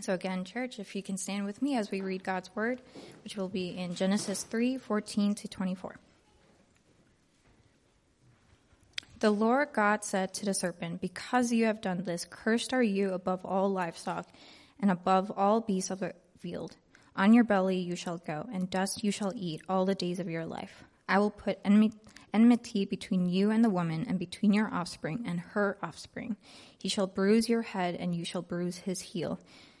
So again, church, if you can stand with me as we read God's word, which will be in Genesis 3, 14 to 24. The Lord God said to the serpent, Because you have done this, cursed are you above all livestock and above all beasts of the field. On your belly you shall go, and dust you shall eat all the days of your life. I will put enmity between you and the woman, and between your offspring and her offspring. He shall bruise your head, and you shall bruise his heel.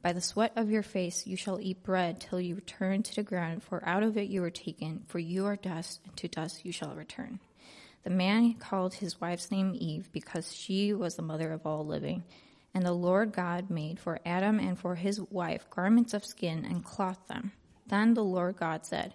By the sweat of your face you shall eat bread till you return to the ground, for out of it you were taken, for you are dust, and to dust you shall return. The man called his wife's name Eve, because she was the mother of all living. And the Lord God made for Adam and for his wife garments of skin and clothed them. Then the Lord God said,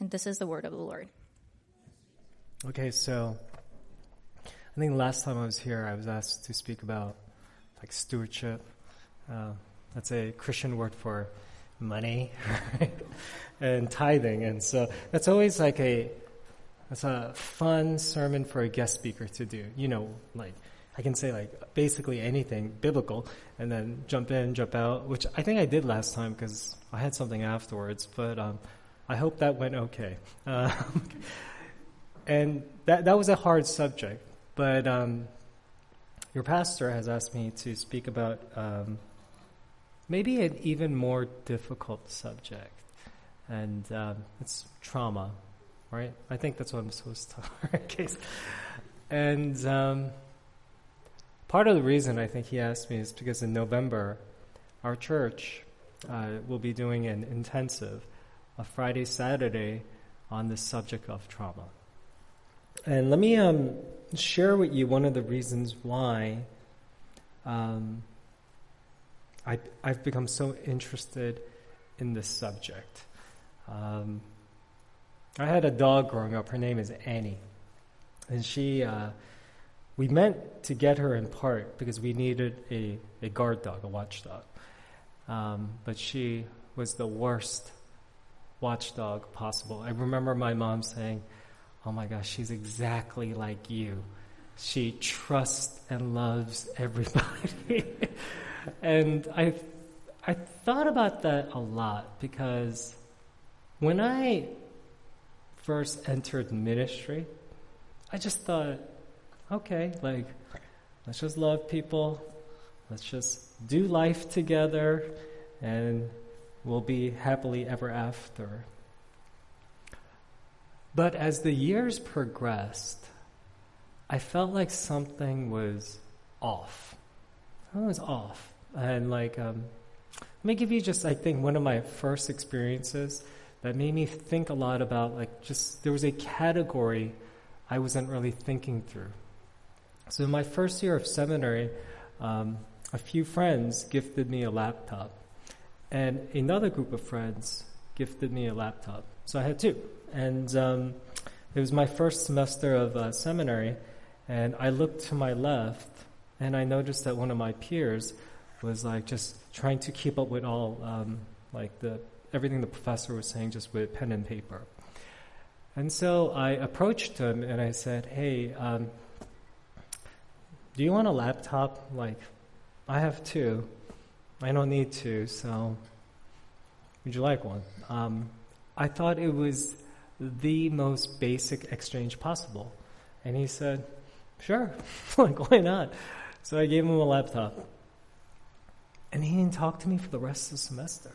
And this is the word of the Lord. Okay, so I think last time I was here, I was asked to speak about like stewardship. Uh, that's a Christian word for money, right? and tithing, and so that's always like a that's a fun sermon for a guest speaker to do. You know, like I can say like basically anything biblical, and then jump in, jump out, which I think I did last time because I had something afterwards. But um, I hope that went okay. Uh, and that that was a hard subject, but um, your pastor has asked me to speak about um, maybe an even more difficult subject, and um, it's trauma, right? I think that's what I'm supposed to case. And um, part of the reason I think he asked me is because in November, our church uh, will be doing an intensive a Friday, Saturday on the subject of trauma. And let me um, share with you one of the reasons why um, I, have become so interested in this subject. Um, I had a dog growing up. Her name is Annie. And she, uh, we meant to get her in part because we needed a, a guard dog, a watchdog. Um, but she was the worst watchdog possible. I remember my mom saying, Oh my gosh, she's exactly like you. She trusts and loves everybody. and I, I thought about that a lot because when I first entered ministry, I just thought, okay, like, let's just love people, let's just do life together, and will be happily ever after. But as the years progressed, I felt like something was off. Something was off. And like, um, let me give you just, I think, one of my first experiences that made me think a lot about, like, just there was a category I wasn't really thinking through. So in my first year of seminary, um, a few friends gifted me a laptop. And another group of friends gifted me a laptop. So I had two. And um, it was my first semester of uh, seminary, and I looked to my left, and I noticed that one of my peers was like just trying to keep up with all um, like the everything the professor was saying, just with pen and paper. And so I approached him and I said, "Hey, um, do you want a laptop? Like, I have two. I don't need to, so would you like one? Um, I thought it was the most basic exchange possible. And he said, sure, like, why not? So I gave him a laptop. And he didn't talk to me for the rest of the semester.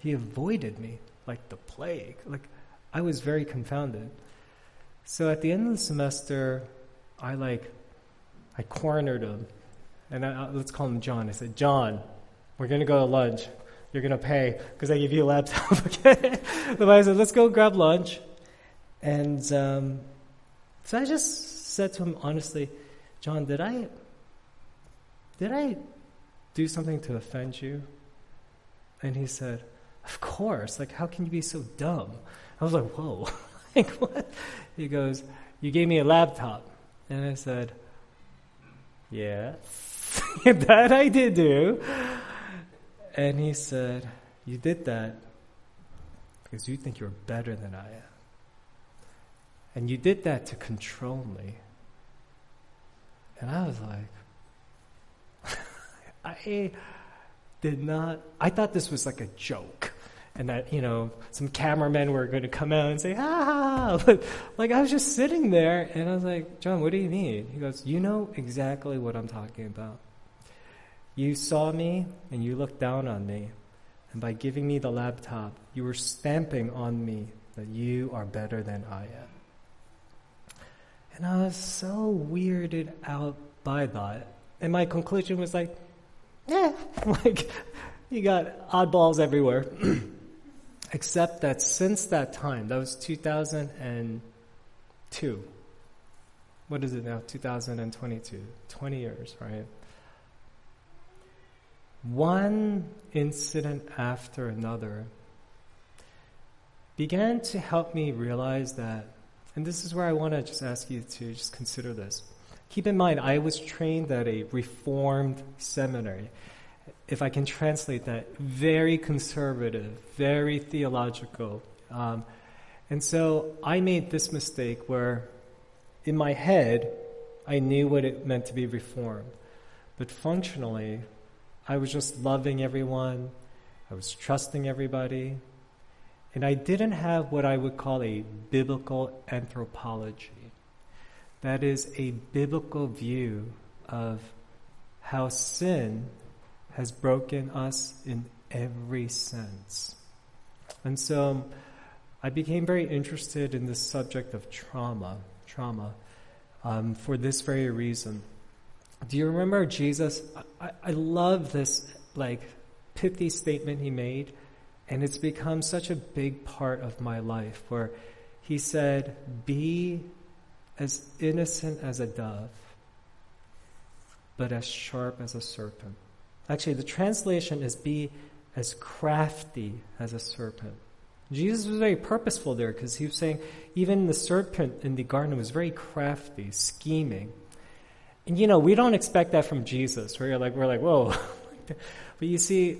He avoided me like the plague. Like I was very confounded. So at the end of the semester, I like, I cornered him, and I, let's call him John. I said, John, we're gonna go to lunch. You're gonna pay because I give you a laptop. okay. the guy said, let's go grab lunch, and um, so I just said to him honestly, John, did I, did I do something to offend you? And he said, Of course. Like, how can you be so dumb? I was like, Whoa. like, what? He goes, You gave me a laptop. And I said, Yes. that I did do. And he said, You did that because you think you're better than I am. And you did that to control me. And I was like, I did not, I thought this was like a joke. And that, you know, some cameramen were going to come out and say, ah, but like I was just sitting there and I was like, John, what do you mean? He goes, you know exactly what I'm talking about. You saw me and you looked down on me. And by giving me the laptop, you were stamping on me that you are better than I am. And I was so weirded out by that. And my conclusion was like, yeah, like you got oddballs everywhere. Except that since that time, that was 2002. What is it now? 2022. 20 years, right? One incident after another began to help me realize that, and this is where I want to just ask you to just consider this. Keep in mind, I was trained at a reformed seminary. If I can translate that, very conservative, very theological. Um, and so I made this mistake where in my head, I knew what it meant to be reformed. But functionally, I was just loving everyone, I was trusting everybody, and I didn't have what I would call a biblical anthropology. That is a biblical view of how sin has broken us in every sense. And so I became very interested in the subject of trauma, trauma, um, for this very reason. Do you remember Jesus? I, I love this like pithy statement he made, and it's become such a big part of my life where he said, Be as innocent as a dove, but as sharp as a serpent. Actually, the translation is be as crafty as a serpent. Jesus was very purposeful there because he was saying even the serpent in the garden was very crafty, scheming. And you know, we don't expect that from Jesus. We're like, we're like, whoa. but you see,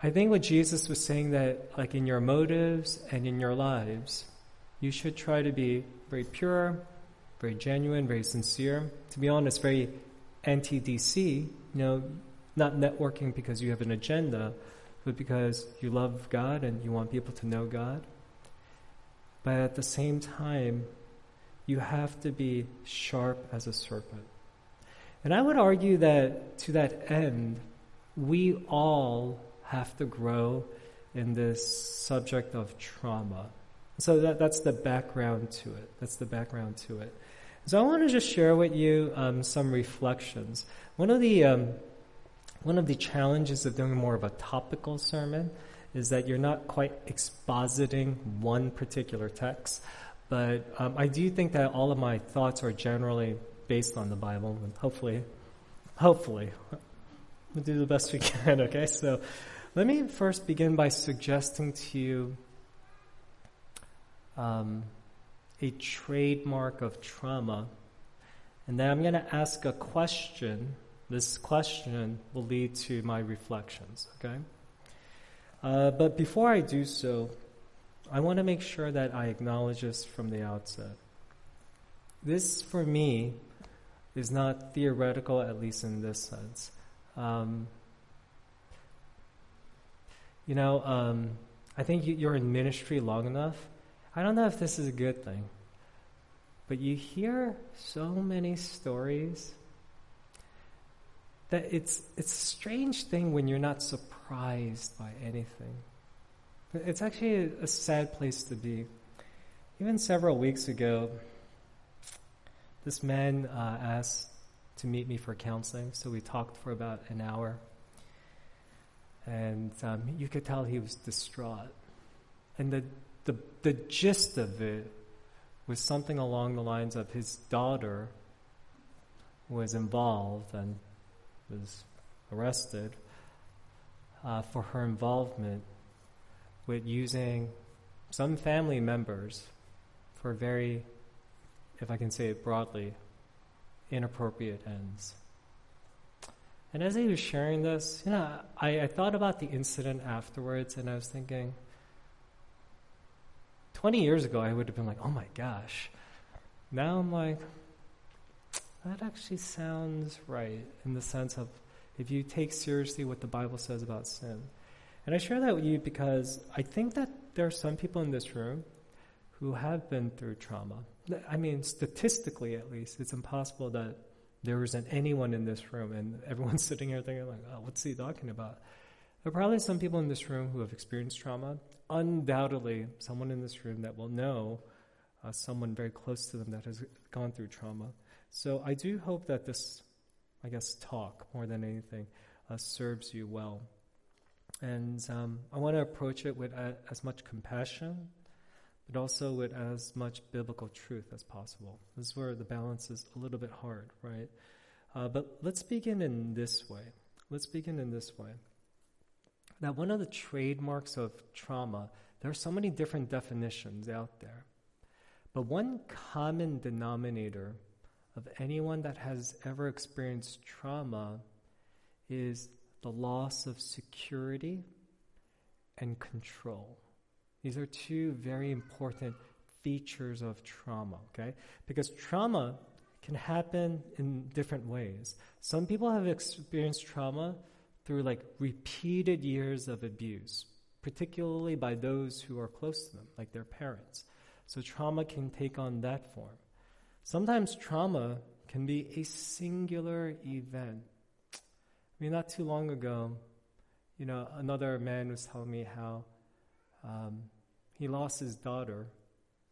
I think what Jesus was saying that like in your motives and in your lives, you should try to be very pure, very genuine, very sincere. To be honest, very anti-DC. You know, not networking because you have an agenda, but because you love God and you want people to know God. But at the same time, you have to be sharp as a serpent. And I would argue that to that end, we all have to grow in this subject of trauma. So that, that's the background to it. That's the background to it. So I want to just share with you um, some reflections. One of the um, one of the challenges of doing more of a topical sermon is that you're not quite expositing one particular text, but um, I do think that all of my thoughts are generally based on the Bible, and hopefully, hopefully, we'll do the best we can. Okay, so let me first begin by suggesting to you. Um, a trademark of trauma. And then I'm going to ask a question. This question will lead to my reflections, okay? Uh, but before I do so, I want to make sure that I acknowledge this from the outset. This, for me, is not theoretical, at least in this sense. Um, you know, um, I think you're in ministry long enough I don't know if this is a good thing, but you hear so many stories that it's, it's a strange thing when you're not surprised by anything. It's actually a, a sad place to be. Even several weeks ago, this man uh, asked to meet me for counseling, so we talked for about an hour. And um, you could tell he was distraught. And the, the, the gist of it was something along the lines of his daughter was involved and was arrested uh, for her involvement with using some family members for very, if I can say it broadly, inappropriate ends. And as he was sharing this, you know, I, I thought about the incident afterwards and I was thinking, 20 years ago, I would have been like, oh my gosh. Now I'm like, that actually sounds right in the sense of if you take seriously what the Bible says about sin. And I share that with you because I think that there are some people in this room who have been through trauma. I mean, statistically at least, it's impossible that there isn't anyone in this room and everyone's sitting here thinking like, oh, what's he talking about? There are probably some people in this room who have experienced trauma. Undoubtedly, someone in this room that will know uh, someone very close to them that has gone through trauma. So I do hope that this, I guess, talk more than anything uh, serves you well. And um, I want to approach it with uh, as much compassion but also with as much biblical truth as possible. This is where the balance is a little bit hard, right? Uh, but let's begin in this way. Let's begin in this way. Now, one of the trademarks of trauma, there are so many different definitions out there. But one common denominator of anyone that has ever experienced trauma is the loss of security and control. These are two very important features of trauma, okay? Because trauma can happen in different ways. Some people have experienced trauma through like repeated years of abuse, particularly by those who are close to them, like their parents. So trauma can take on that form. Sometimes trauma can be a singular event. I mean, not too long ago, you know, another man was telling me how um, he lost his daughter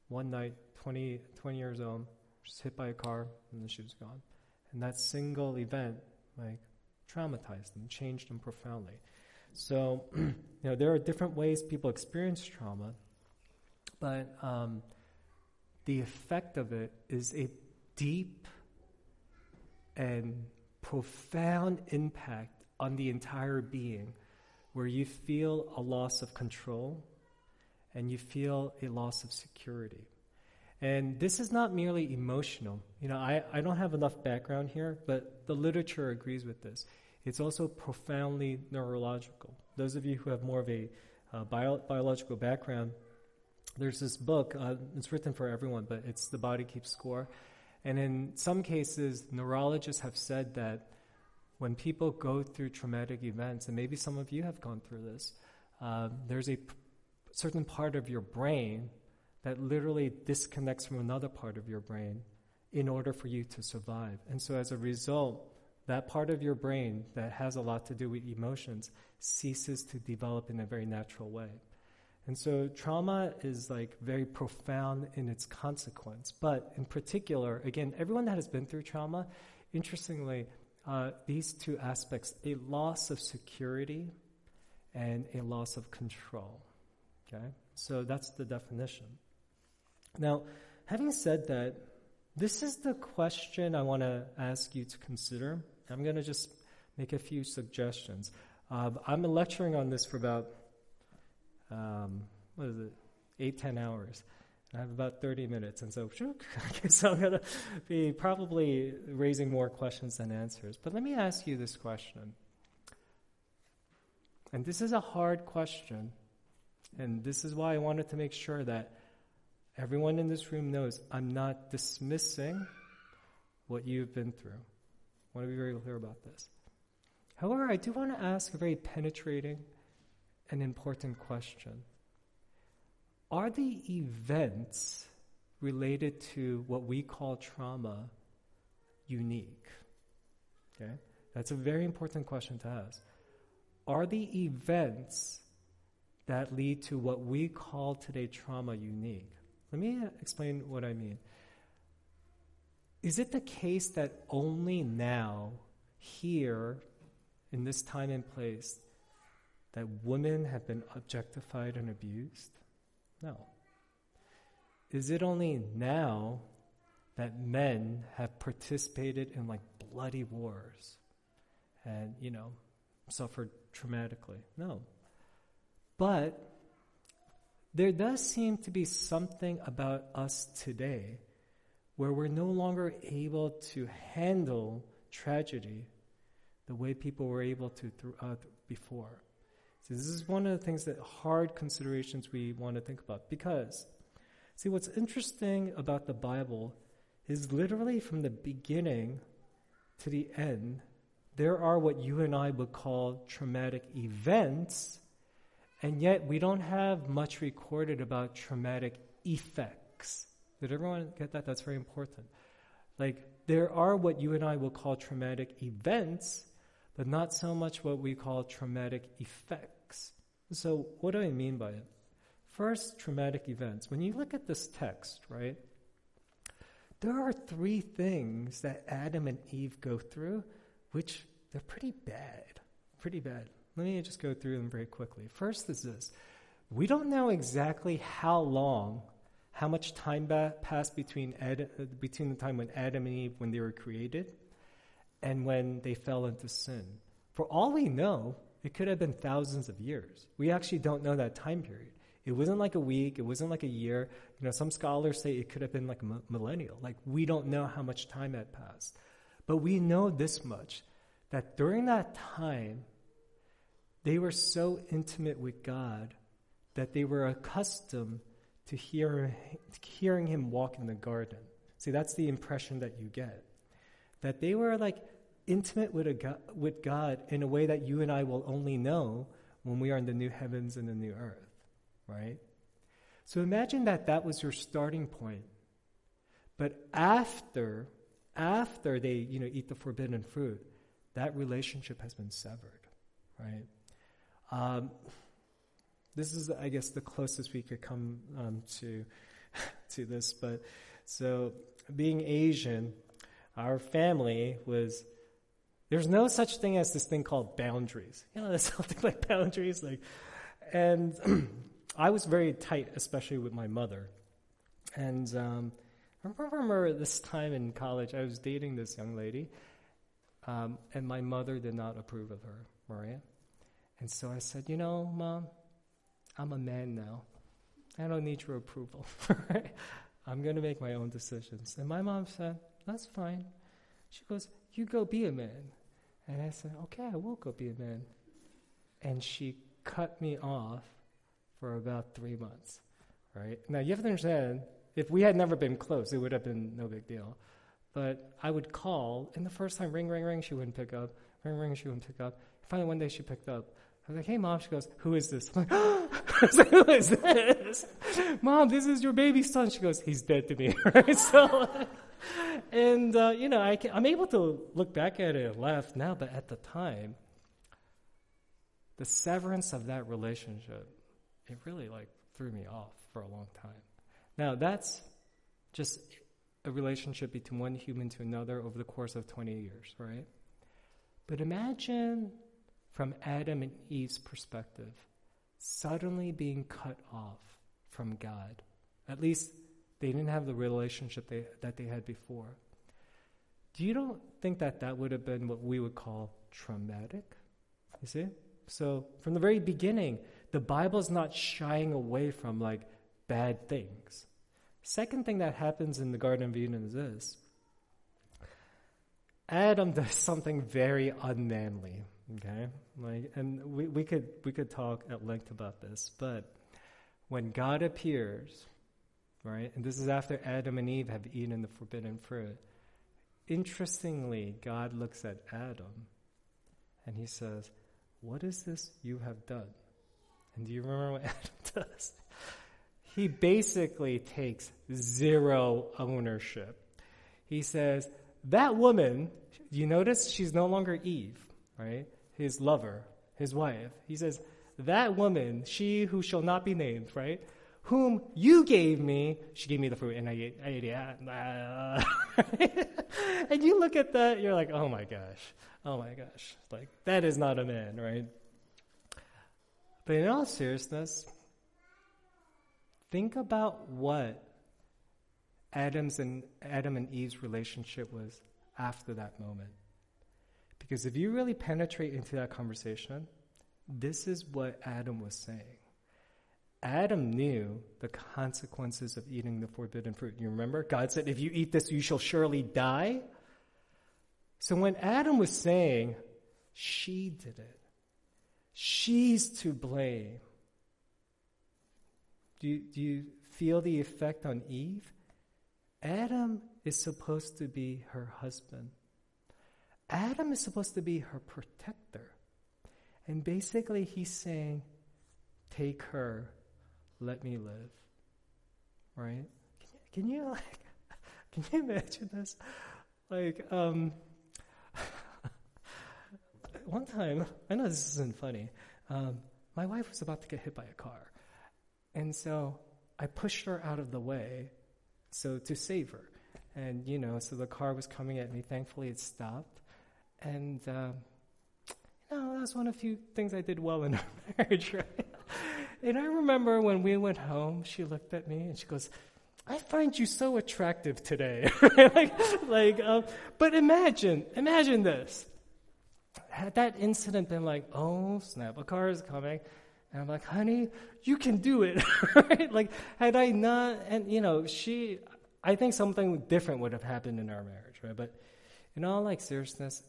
one night, 20, 20 years old, just hit by a car, and she was gone. And that single event, like, traumatized him, changed him profoundly. So, you know, there are different ways people experience trauma, but um, the effect of it is a deep and profound impact on the entire being where you feel a loss of control and you feel a loss of security. And this is not merely emotional. You know, I, I don't have enough background here, but the literature agrees with this. It's also profoundly neurological. Those of you who have more of a uh, bio, biological background, there's this book, uh, it's written for everyone, but it's The Body Keeps Score. And in some cases, neurologists have said that when people go through traumatic events, and maybe some of you have gone through this, uh, there's a certain part of your brain that literally disconnects from another part of your brain in order for you to survive. And so as a result, that part of your brain that has a lot to do with emotions ceases to develop in a very natural way. And so trauma is like very profound in its consequence. But in particular, again, everyone that has been through trauma, interestingly, uh, these two aspects a loss of security and a loss of control. Okay? So that's the definition. Now, having said that, this is the question I want to ask you to consider. I'm going to just make a few suggestions. Um, I'm lecturing on this for about, um, what is it, eight, ten hours. I have about 30 minutes, and so, so I'm going to be probably raising more questions than answers. But let me ask you this question. And this is a hard question and this is why I wanted to make sure that everyone in this room knows I'm not dismissing what you've been through. I want to be very clear about this. However, I do want to ask a very penetrating and important question. Are the events related to what we call trauma unique? Okay? That's a very important question to ask. Are the events that lead to what we call today trauma unique. Let me uh, explain what I mean. Is it the case that only now, here, in this time and place, that women have been objectified and abused? No. Is it only now that men have participated in like bloody wars and, you know, suffered traumatically? No. But there does seem to be something about us today where we're no longer able to handle tragedy the way people were able to th- uh, before. So this is one of the things that hard considerations we want to think about because see what's interesting about the Bible is literally from the beginning to the end there are what you and I would call traumatic events and yet we don't have much recorded about traumatic effects. Did everyone get that? That's very important. Like there are what you and I will call traumatic events, but not so much what we call traumatic effects. So, what do I mean by it? First, traumatic events. When you look at this text, right, there are three things that Adam and Eve go through, which they're pretty bad. Pretty bad. Let me just go through them very quickly. First is this we don't know exactly how long, how much time ba- passed between, Ad, uh, between the time when Adam and Eve, when they were created, and when they fell into sin. For all we know, it could have been thousands of years. We actually don't know that time period. It wasn't like a week. It wasn't like a year. You know, some scholars say it could have been like a millennial. Like we don't know how much time had passed. But we know this much, that during that time, they were so intimate with God that they were accustomed to hear, hearing him walk in the garden. See, that's the impression that you get. That they were like intimate with, a, with God in a way that you and I will only know when we are in the new heavens and the new earth, right? So imagine that that was your starting point. But after, after they, you know, eat the forbidden fruit, that relationship has been severed, right? Um, this is, I guess, the closest we could come um, to to this. But so, being Asian, our family was there's no such thing as this thing called boundaries. You know, there's something like boundaries, like, and I was very tight, especially with my mother. And um, I remember this time in college, I was dating this young lady, um, and my mother did not approve of her, Maria. And so I said, You know, mom, I'm a man now. I don't need your approval. I'm going to make my own decisions. And my mom said, That's fine. She goes, You go be a man. And I said, Okay, I will go be a man. And she cut me off for about three months. Right? Now, you have to understand, if we had never been close, it would have been no big deal. But I would call, and the first time, ring, ring, ring, she wouldn't pick up. Ring, ring, she wouldn't pick up. Finally, one day she picked up. I was like, hey, mom. She goes, who is this? I'm like, like, who is this? Mom, this is your baby son. She goes, he's dead to me. right? So, and, uh, you know, I can, I'm able to look back at it and laugh now, but at the time, the severance of that relationship, it really like threw me off for a long time. Now, that's just a relationship between one human to another over the course of 20 years, right? But imagine from Adam and Eve's perspective, suddenly being cut off from God. At least they didn't have the relationship they, that they had before. Do you don't think that that would have been what we would call traumatic? You see? So from the very beginning, the Bible is not shying away from like bad things. Second thing that happens in the Garden of Eden is this. Adam does something very unmanly. Okay? Like and we, we could we could talk at length about this, but when God appears, right, and this is after Adam and Eve have eaten the forbidden fruit, interestingly, God looks at Adam and he says, What is this you have done? And do you remember what Adam does? He basically takes zero ownership. He says, That woman, you notice she's no longer Eve, right? His lover, his wife. He says, that woman, she who shall not be named, right? Whom you gave me, she gave me the fruit, and I ate, I ate it. and you look at that, you're like, oh my gosh, oh my gosh. Like, that is not a man, right? But in all seriousness, think about what Adam's and Adam and Eve's relationship was after that moment. Because if you really penetrate into that conversation, this is what Adam was saying. Adam knew the consequences of eating the forbidden fruit. You remember? God said, If you eat this, you shall surely die. So when Adam was saying, She did it, she's to blame, do you, do you feel the effect on Eve? Adam is supposed to be her husband. Adam is supposed to be her protector. And basically, he's saying, Take her, let me live. Right? Can you, can you like, can you imagine this? Like, um, one time, I know this isn't funny, um, my wife was about to get hit by a car. And so I pushed her out of the way so to save her. And, you know, so the car was coming at me. Thankfully, it stopped. And, uh, you know, that's one of the few things I did well in our marriage, right? and I remember when we went home, she looked at me and she goes, I find you so attractive today. like, like, uh, but imagine, imagine this. Had that incident been like, oh, snap, a car is coming. And I'm like, honey, you can do it. right? Like, had I not, and you know, she, I think something different would have happened in our marriage, right? But in all like seriousness,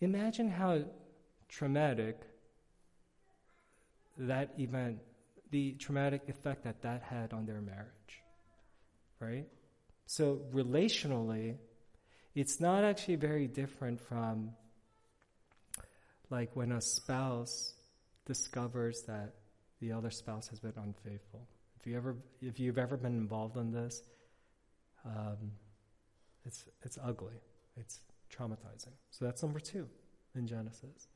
imagine how traumatic that event, the traumatic effect that that had on their marriage, right? So relationally, it's not actually very different from like when a spouse discovers that the other spouse has been unfaithful. If you ever, if you've ever been involved in this, um, it's it's ugly. It's traumatizing. So that's number two in Genesis.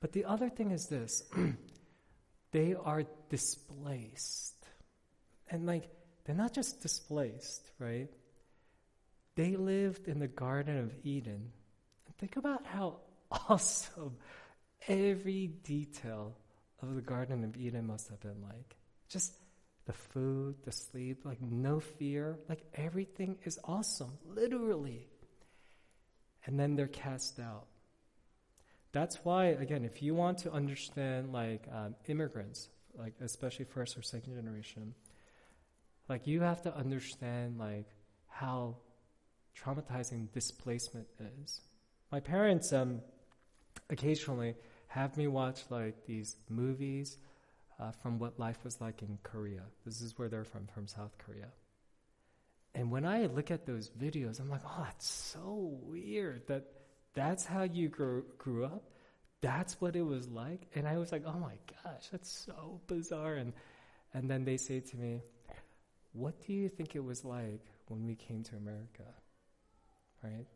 But the other thing is this: they are displaced, and like they're not just displaced, right? They lived in the Garden of Eden. Think about how awesome every detail of the Garden of Eden must have been like. Just the food, the sleep, like no fear, like everything is awesome, literally. And then they're cast out. That's why, again, if you want to understand like um, immigrants, like especially first or second generation, like you have to understand like how traumatizing displacement is. My parents, um, occasionally have me watch like these movies uh, from what life was like in Korea. This is where they're from, from South Korea. And when I look at those videos, I'm like, oh, that's so weird that that's how you grew, grew up. That's what it was like. And I was like, oh my gosh, that's so bizarre. And, and then they say to me, what do you think it was like when we came to America? Right?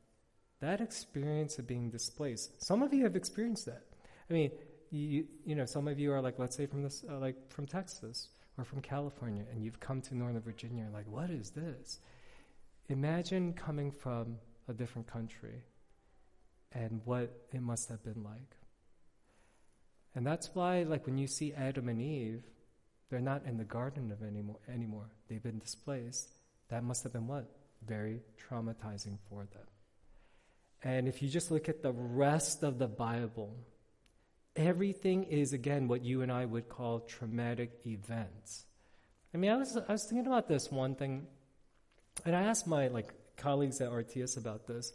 That experience of being displaced. Some of you have experienced that. I mean, you, you know, some of you are like, let's say from this, uh, like from Texas or from California, and you've come to Northern Virginia, like, what is this? Imagine coming from a different country and what it must have been like. And that's why, like, when you see Adam and Eve, they're not in the garden of anymore, anymore. They've been displaced. That must have been what? Very traumatizing for them. And if you just look at the rest of the Bible, everything is again what you and I would call traumatic events. I mean, I was I was thinking about this one thing, and I asked my like colleagues at RTS about this.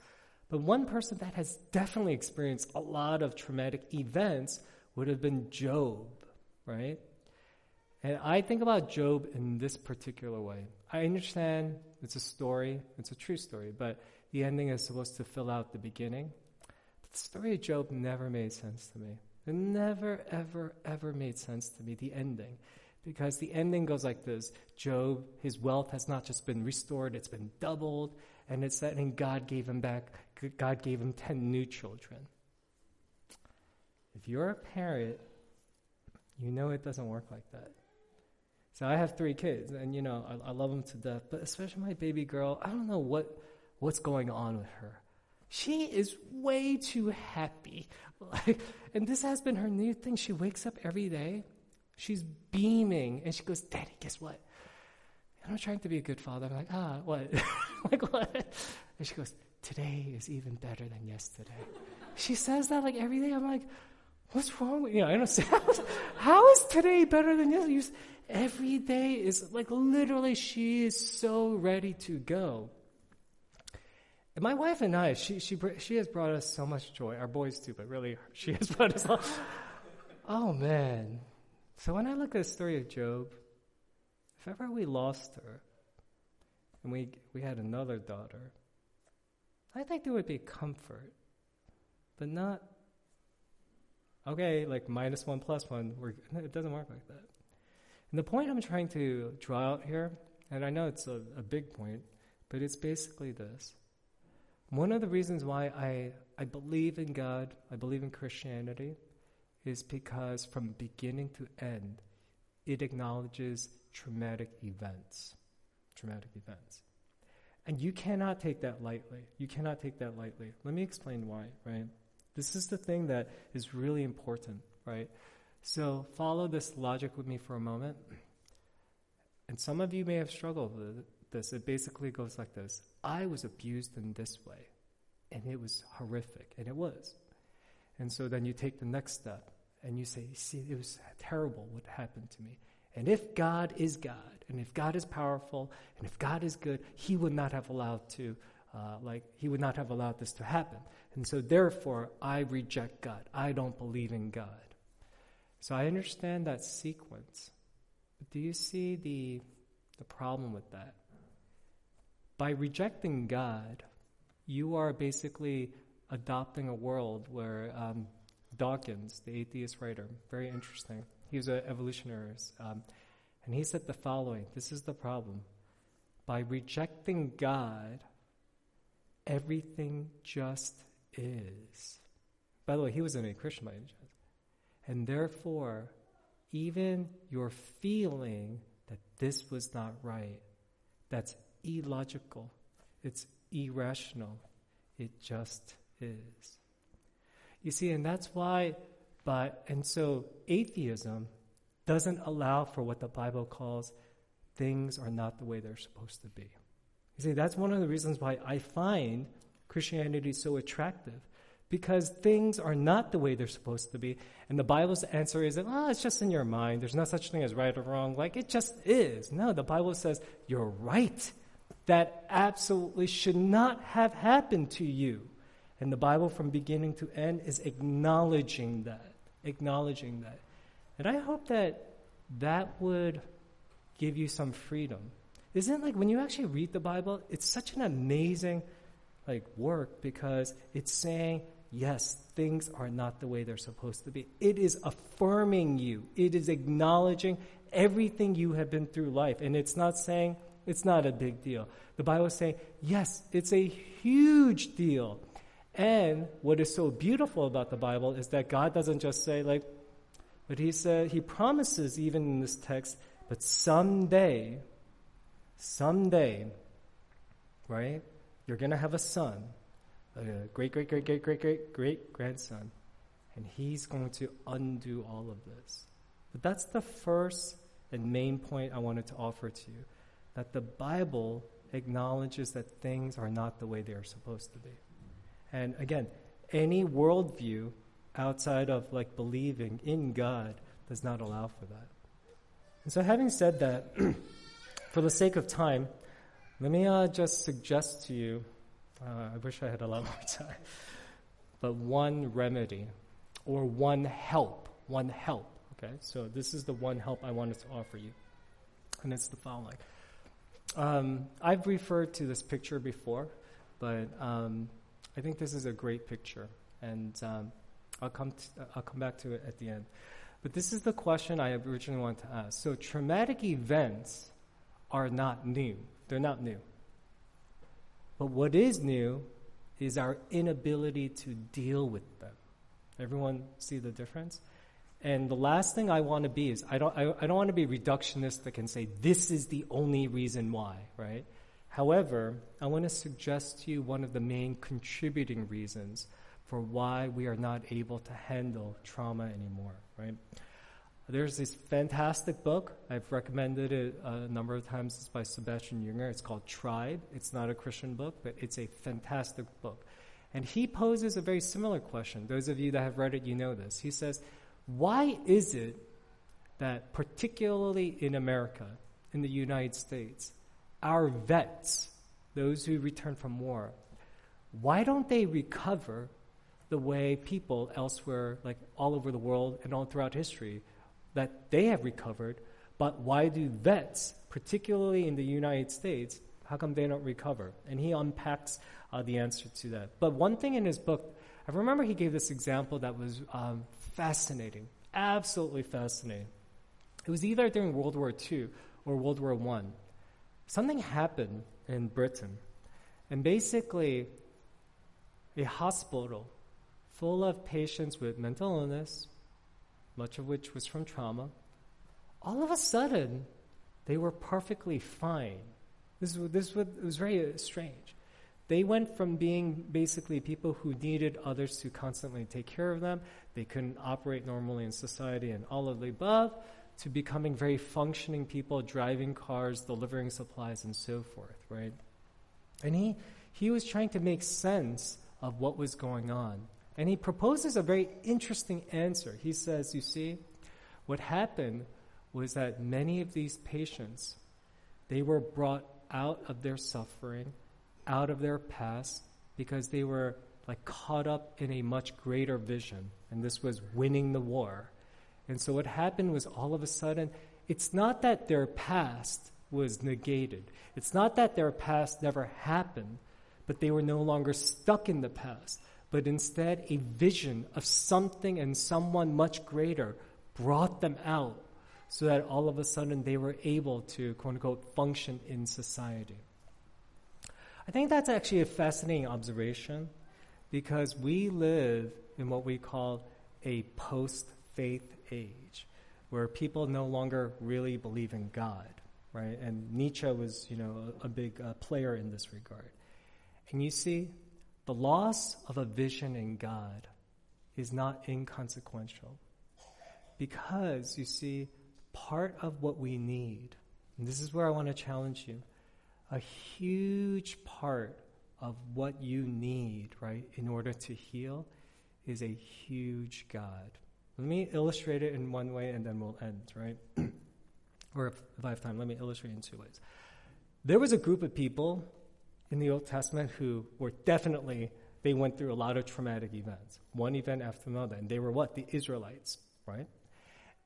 But one person that has definitely experienced a lot of traumatic events would have been Job, right? And I think about Job in this particular way. I understand it's a story, it's a true story, but the ending is supposed to fill out the beginning. But the story of Job never made sense to me. It never, ever, ever made sense to me, the ending. Because the ending goes like this Job, his wealth has not just been restored, it's been doubled. And it's that, and God gave him back, God gave him 10 new children. If you're a parent, you know it doesn't work like that. So I have three kids, and you know I, I love them to death. But especially my baby girl, I don't know what what's going on with her. She is way too happy, like, and this has been her new thing. She wakes up every day, she's beaming, and she goes, "Daddy, guess what?" And I'm trying to be a good father. I'm like, "Ah, what? like what?" And she goes, "Today is even better than yesterday." she says that like every day. I'm like, "What's wrong with you?" Know, I don't say, "How is today better than yesterday?" Every day is like literally, she is so ready to go. And my wife and I, she, she, she has brought us so much joy. Our boys too, but really, she has brought us all. Oh man. So when I look at the story of Job, if ever we lost her and we, we had another daughter, I think there would be comfort, but not, okay, like minus one plus one. We're, it doesn't work like that. And the point I'm trying to draw out here, and I know it's a, a big point, but it's basically this. One of the reasons why I, I believe in God, I believe in Christianity, is because from beginning to end, it acknowledges traumatic events. Traumatic events. And you cannot take that lightly. You cannot take that lightly. Let me explain why, right? This is the thing that is really important, right? So follow this logic with me for a moment. And some of you may have struggled with this. It basically goes like this I was abused in this way, and it was horrific, and it was. And so then you take the next step and you say, See, it was terrible what happened to me. And if God is God, and if God is powerful, and if God is good, He would not have allowed to, uh, like, He would not have allowed this to happen. And so therefore, I reject God. I don't believe in God. So I understand that sequence. But do you see the, the problem with that? By rejecting God, you are basically adopting a world where um, Dawkins, the atheist writer, very interesting, he was an evolutionist, um, and he said the following this is the problem. By rejecting God, everything just is. By the way, he wasn't a Christian by any chance. And therefore, even your feeling that this was not right, that's illogical, it's irrational, it just is. You see, and that's why, but, and so atheism doesn't allow for what the Bible calls things are not the way they're supposed to be. You see, that's one of the reasons why I find Christianity so attractive because things are not the way they're supposed to be. And the Bible's answer is, oh, it's just in your mind. There's no such thing as right or wrong. Like, it just is. No, the Bible says, you're right. That absolutely should not have happened to you. And the Bible, from beginning to end, is acknowledging that. Acknowledging that. And I hope that that would give you some freedom. Isn't it like when you actually read the Bible, it's such an amazing like work because it's saying yes, things are not the way they're supposed to be. It is affirming you, it is acknowledging everything you have been through life. And it's not saying it's not a big deal. The Bible is saying, yes, it's a huge deal. And what is so beautiful about the Bible is that God doesn't just say, like, but He said, He promises, even in this text, but someday, someday, right, you're going to have a son a great, great, great, great, great, great, great grandson, and he's going to undo all of this. But that's the first and main point I wanted to offer to you that the Bible acknowledges that things are not the way they are supposed to be. And again, any worldview outside of like believing in God does not allow for that. And so, having said that, for the sake of time, let me uh, just suggest to you uh, I wish I had a lot more time. But one remedy or one help, one help. Okay, so this is the one help I wanted to offer you, and it's the following. Um, I've referred to this picture before, but um, I think this is a great picture, and um, I'll come to, I'll come back to it at the end. But this is the question I originally wanted to ask. So traumatic events are not new; they're not new. But what is new is our inability to deal with them. Everyone see the difference? And the last thing I want to be is I don't, I, I don't want to be reductionistic and say this is the only reason why, right? However, I want to suggest to you one of the main contributing reasons for why we are not able to handle trauma anymore, right? There's this fantastic book. I've recommended it uh, a number of times. It's by Sebastian Junger. It's called Tribe. It's not a Christian book, but it's a fantastic book. And he poses a very similar question. Those of you that have read it, you know this. He says, Why is it that, particularly in America, in the United States, our vets, those who return from war, why don't they recover the way people elsewhere, like all over the world and all throughout history, that they have recovered, but why do vets, particularly in the United States, how come they don't recover? And he unpacks uh, the answer to that. But one thing in his book, I remember he gave this example that was um, fascinating, absolutely fascinating. It was either during World War II or World War I. Something happened in Britain, and basically, a hospital full of patients with mental illness, much of which was from trauma, all of a sudden, they were perfectly fine. This, this was, was very strange. They went from being basically people who needed others to constantly take care of them, they couldn't operate normally in society and all of the above, to becoming very functioning people, driving cars, delivering supplies, and so forth, right? And he, he was trying to make sense of what was going on. And he proposes a very interesting answer. He says, You see, what happened was that many of these patients, they were brought out of their suffering, out of their past, because they were like caught up in a much greater vision. And this was winning the war. And so what happened was all of a sudden, it's not that their past was negated. It's not that their past never happened, but they were no longer stuck in the past but instead a vision of something and someone much greater brought them out so that all of a sudden they were able to, quote unquote, function in society. I think that's actually a fascinating observation because we live in what we call a post faith age where people no longer really believe in God, right? And Nietzsche was, you know, a, a big uh, player in this regard. And you see, the loss of a vision in God is not inconsequential. Because, you see, part of what we need, and this is where I want to challenge you, a huge part of what you need, right, in order to heal is a huge God. Let me illustrate it in one way and then we'll end, right? or if, if I have time, let me illustrate in two ways. There was a group of people in the Old Testament who were definitely, they went through a lot of traumatic events, one event after another. And they were what? The Israelites, right?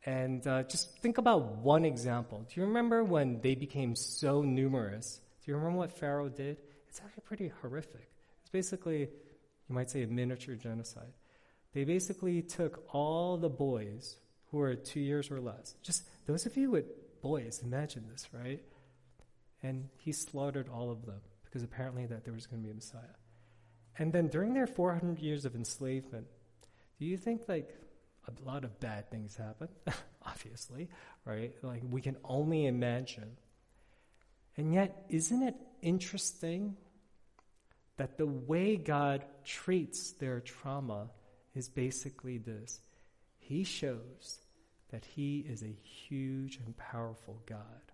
And uh, just think about one example. Do you remember when they became so numerous? Do you remember what Pharaoh did? It's actually pretty horrific. It's basically, you might say, a miniature genocide. They basically took all the boys who were two years or less, just those of you with boys, imagine this, right? And he slaughtered all of them because apparently that there was going to be a Messiah. And then during their 400 years of enslavement, do you think like a lot of bad things happened? Obviously, right? Like we can only imagine. And yet, isn't it interesting that the way God treats their trauma is basically this? He shows that He is a huge and powerful God.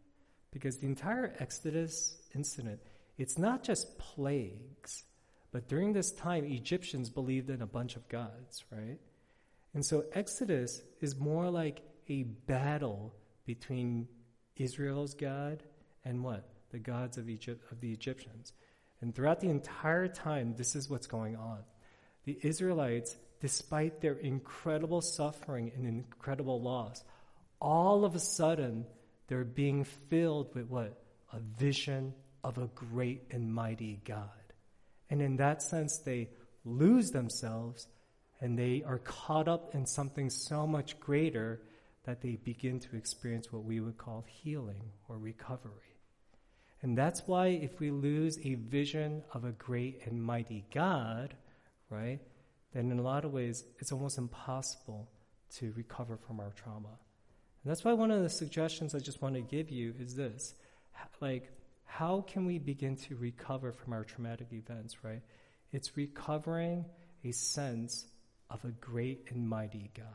Because the entire Exodus incident it's not just plagues, but during this time, Egyptians believed in a bunch of gods, right? And so Exodus is more like a battle between Israel's God and what? The gods of Egypt of the Egyptians. And throughout the entire time, this is what's going on. The Israelites, despite their incredible suffering and incredible loss, all of a sudden they're being filled with what? A vision of a great and mighty God. And in that sense, they lose themselves and they are caught up in something so much greater that they begin to experience what we would call healing or recovery. And that's why if we lose a vision of a great and mighty God, right, then in a lot of ways it's almost impossible to recover from our trauma. And that's why one of the suggestions I just want to give you is this. Like, how can we begin to recover from our traumatic events, right? It's recovering a sense of a great and mighty God.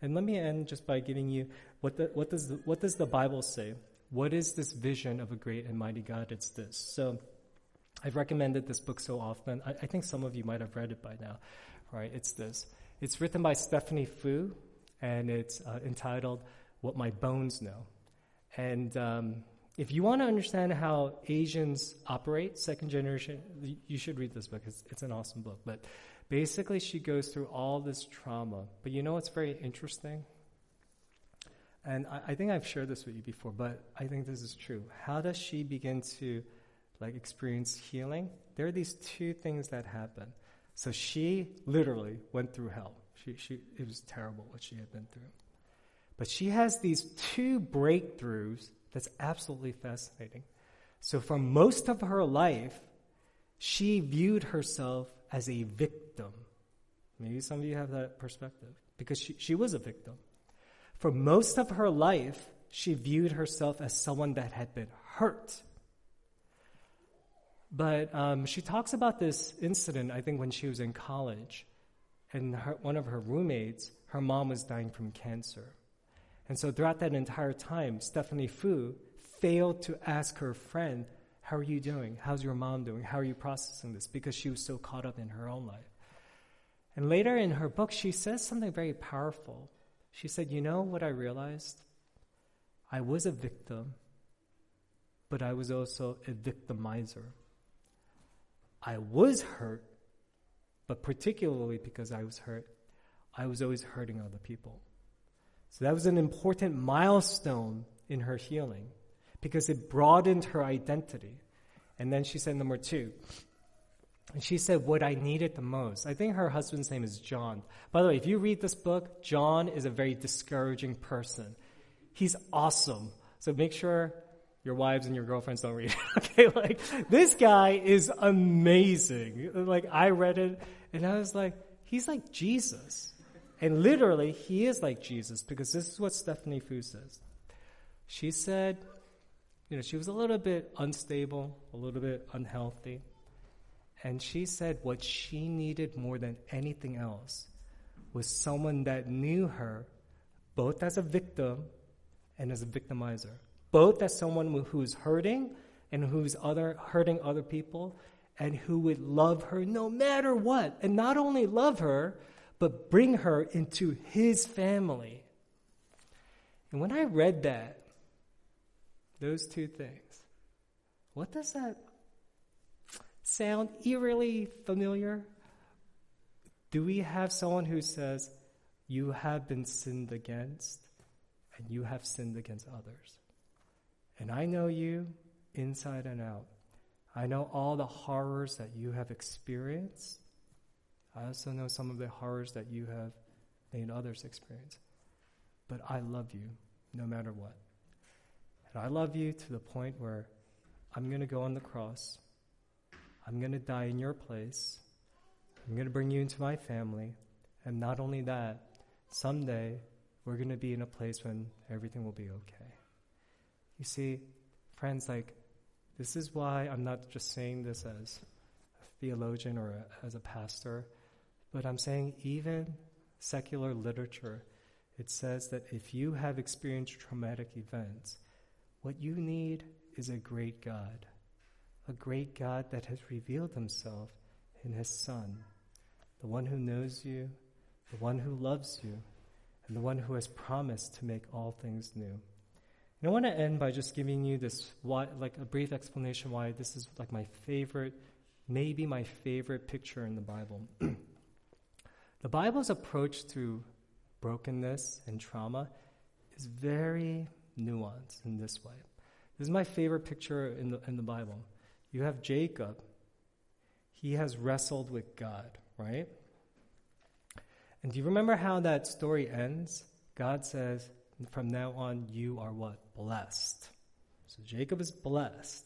And let me end just by giving you what, the, what, does, the, what does the Bible say? What is this vision of a great and mighty God? It's this. So I've recommended this book so often. I, I think some of you might have read it by now, right? It's this. It's written by Stephanie Foo, and it's uh, entitled What My Bones Know. And um, if you want to understand how Asians operate, second generation, you should read this book. It's, it's an awesome book. But basically, she goes through all this trauma. But you know what's very interesting? And I, I think I've shared this with you before, but I think this is true. How does she begin to like experience healing? There are these two things that happen. So she literally went through hell. She, she, it was terrible what she had been through. But she has these two breakthroughs that's absolutely fascinating. So for most of her life, she viewed herself as a victim. Maybe some of you have that perspective because she, she was a victim. For most of her life, she viewed herself as someone that had been hurt. But um, she talks about this incident, I think, when she was in college. And her, one of her roommates, her mom was dying from cancer. And so throughout that entire time, Stephanie Foo failed to ask her friend, How are you doing? How's your mom doing? How are you processing this? Because she was so caught up in her own life. And later in her book, she says something very powerful. She said, You know what I realized? I was a victim, but I was also a victimizer. I was hurt, but particularly because I was hurt, I was always hurting other people. So that was an important milestone in her healing because it broadened her identity. And then she said, number two, and she said, What I needed the most. I think her husband's name is John. By the way, if you read this book, John is a very discouraging person. He's awesome. So make sure your wives and your girlfriends don't read it. okay, like this guy is amazing. Like I read it and I was like, he's like Jesus. And literally, he is like Jesus because this is what Stephanie Foo says. She said, you know, she was a little bit unstable, a little bit unhealthy. And she said what she needed more than anything else was someone that knew her both as a victim and as a victimizer. Both as someone who's hurting and who's other, hurting other people and who would love her no matter what. And not only love her, but bring her into his family. And when I read that, those two things, what does that sound eerily familiar? Do we have someone who says, You have been sinned against, and you have sinned against others? And I know you inside and out. I know all the horrors that you have experienced. I also know some of the horrors that you have made others experience. But I love you no matter what. And I love you to the point where I'm going to go on the cross I'm going to die in your place. I'm going to bring you into my family. And not only that, someday we're going to be in a place when everything will be okay. You see, friends, like, this is why I'm not just saying this as a theologian or a, as a pastor, but I'm saying even secular literature, it says that if you have experienced traumatic events, what you need is a great God a great God that has revealed himself in his Son, the one who knows you, the one who loves you, and the one who has promised to make all things new. And I want to end by just giving you this, why, like a brief explanation why this is like my favorite, maybe my favorite picture in the Bible. the Bible's approach to brokenness and trauma is very nuanced in this way. This is my favorite picture in the, in the Bible. You have Jacob. He has wrestled with God, right? And do you remember how that story ends? God says, from now on, you are what? Blessed. So Jacob is blessed.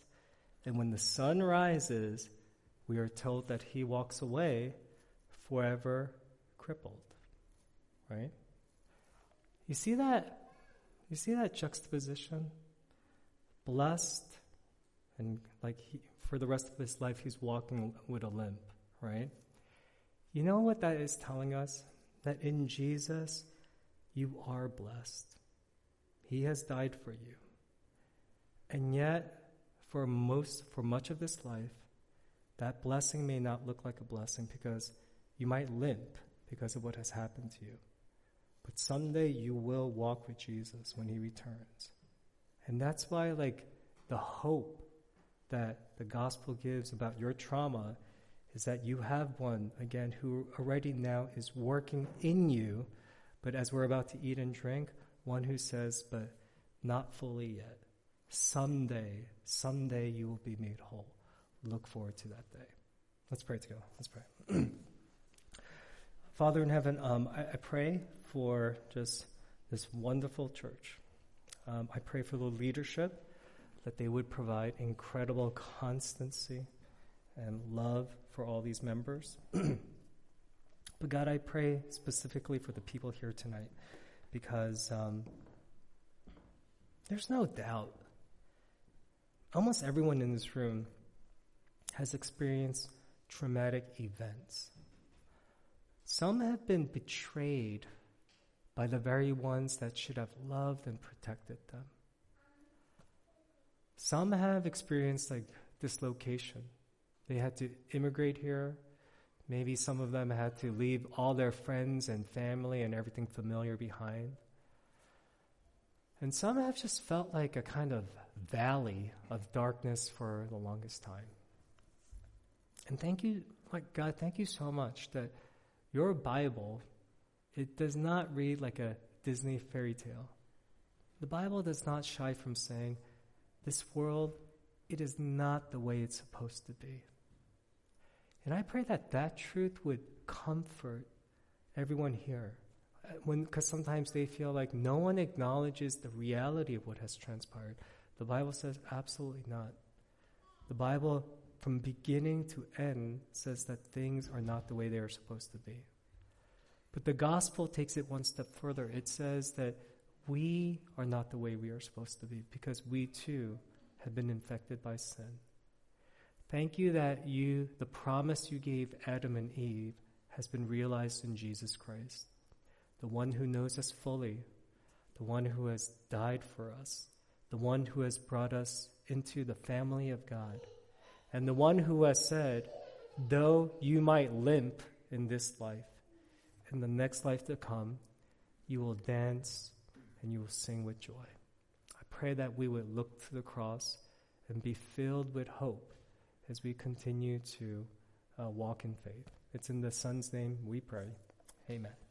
And when the sun rises, we are told that he walks away forever crippled. Right? You see that? You see that juxtaposition? Blessed, and like he, for the rest of his life, he's walking with a limp, right? You know what that is telling us? That in Jesus, you are blessed. He has died for you. And yet, for most, for much of this life, that blessing may not look like a blessing because you might limp because of what has happened to you. But someday you will walk with Jesus when he returns. And that's why, like, the hope that the gospel gives about your trauma is that you have one, again, who already now is working in you, but as we're about to eat and drink, one who says, but not fully yet. Someday, someday you will be made whole. Look forward to that day. Let's pray together. Let's pray. Father in heaven, um, I, I, pray for just this wonderful church. Um, I pray for the leadership that they would provide incredible constancy and love for all these members. but God, I pray specifically for the people here tonight because um, there's no doubt almost everyone in this room has experienced traumatic events. Some have been betrayed by the very ones that should have loved and protected them. Some have experienced like dislocation. They had to immigrate here. Maybe some of them had to leave all their friends and family and everything familiar behind. And some have just felt like a kind of valley of darkness for the longest time. And thank you, like God, thank you so much that your Bible, it does not read like a Disney fairy tale. The Bible does not shy from saying, this world, it is not the way it's supposed to be. And I pray that that truth would comfort everyone here uh, because sometimes they feel like no one acknowledges the reality of what has transpired. The Bible says absolutely not. The Bible, from beginning to end, says that things are not the way they are supposed to be. But the gospel takes it one step further. It says that we are not the way we are supposed to be because we too have been infected by sin. Thank you that you, the promise you gave Adam and Eve, has been realized in Jesus Christ the one who knows us fully, the one who has died for us, the one who has brought us into the family of God, and the one who has said, though you might limp in this life, in the next life to come, you will dance and you will sing with joy. I pray that we would look to the cross and be filled with hope as we continue to uh, walk in faith. It's in the Son's name we pray. Amen.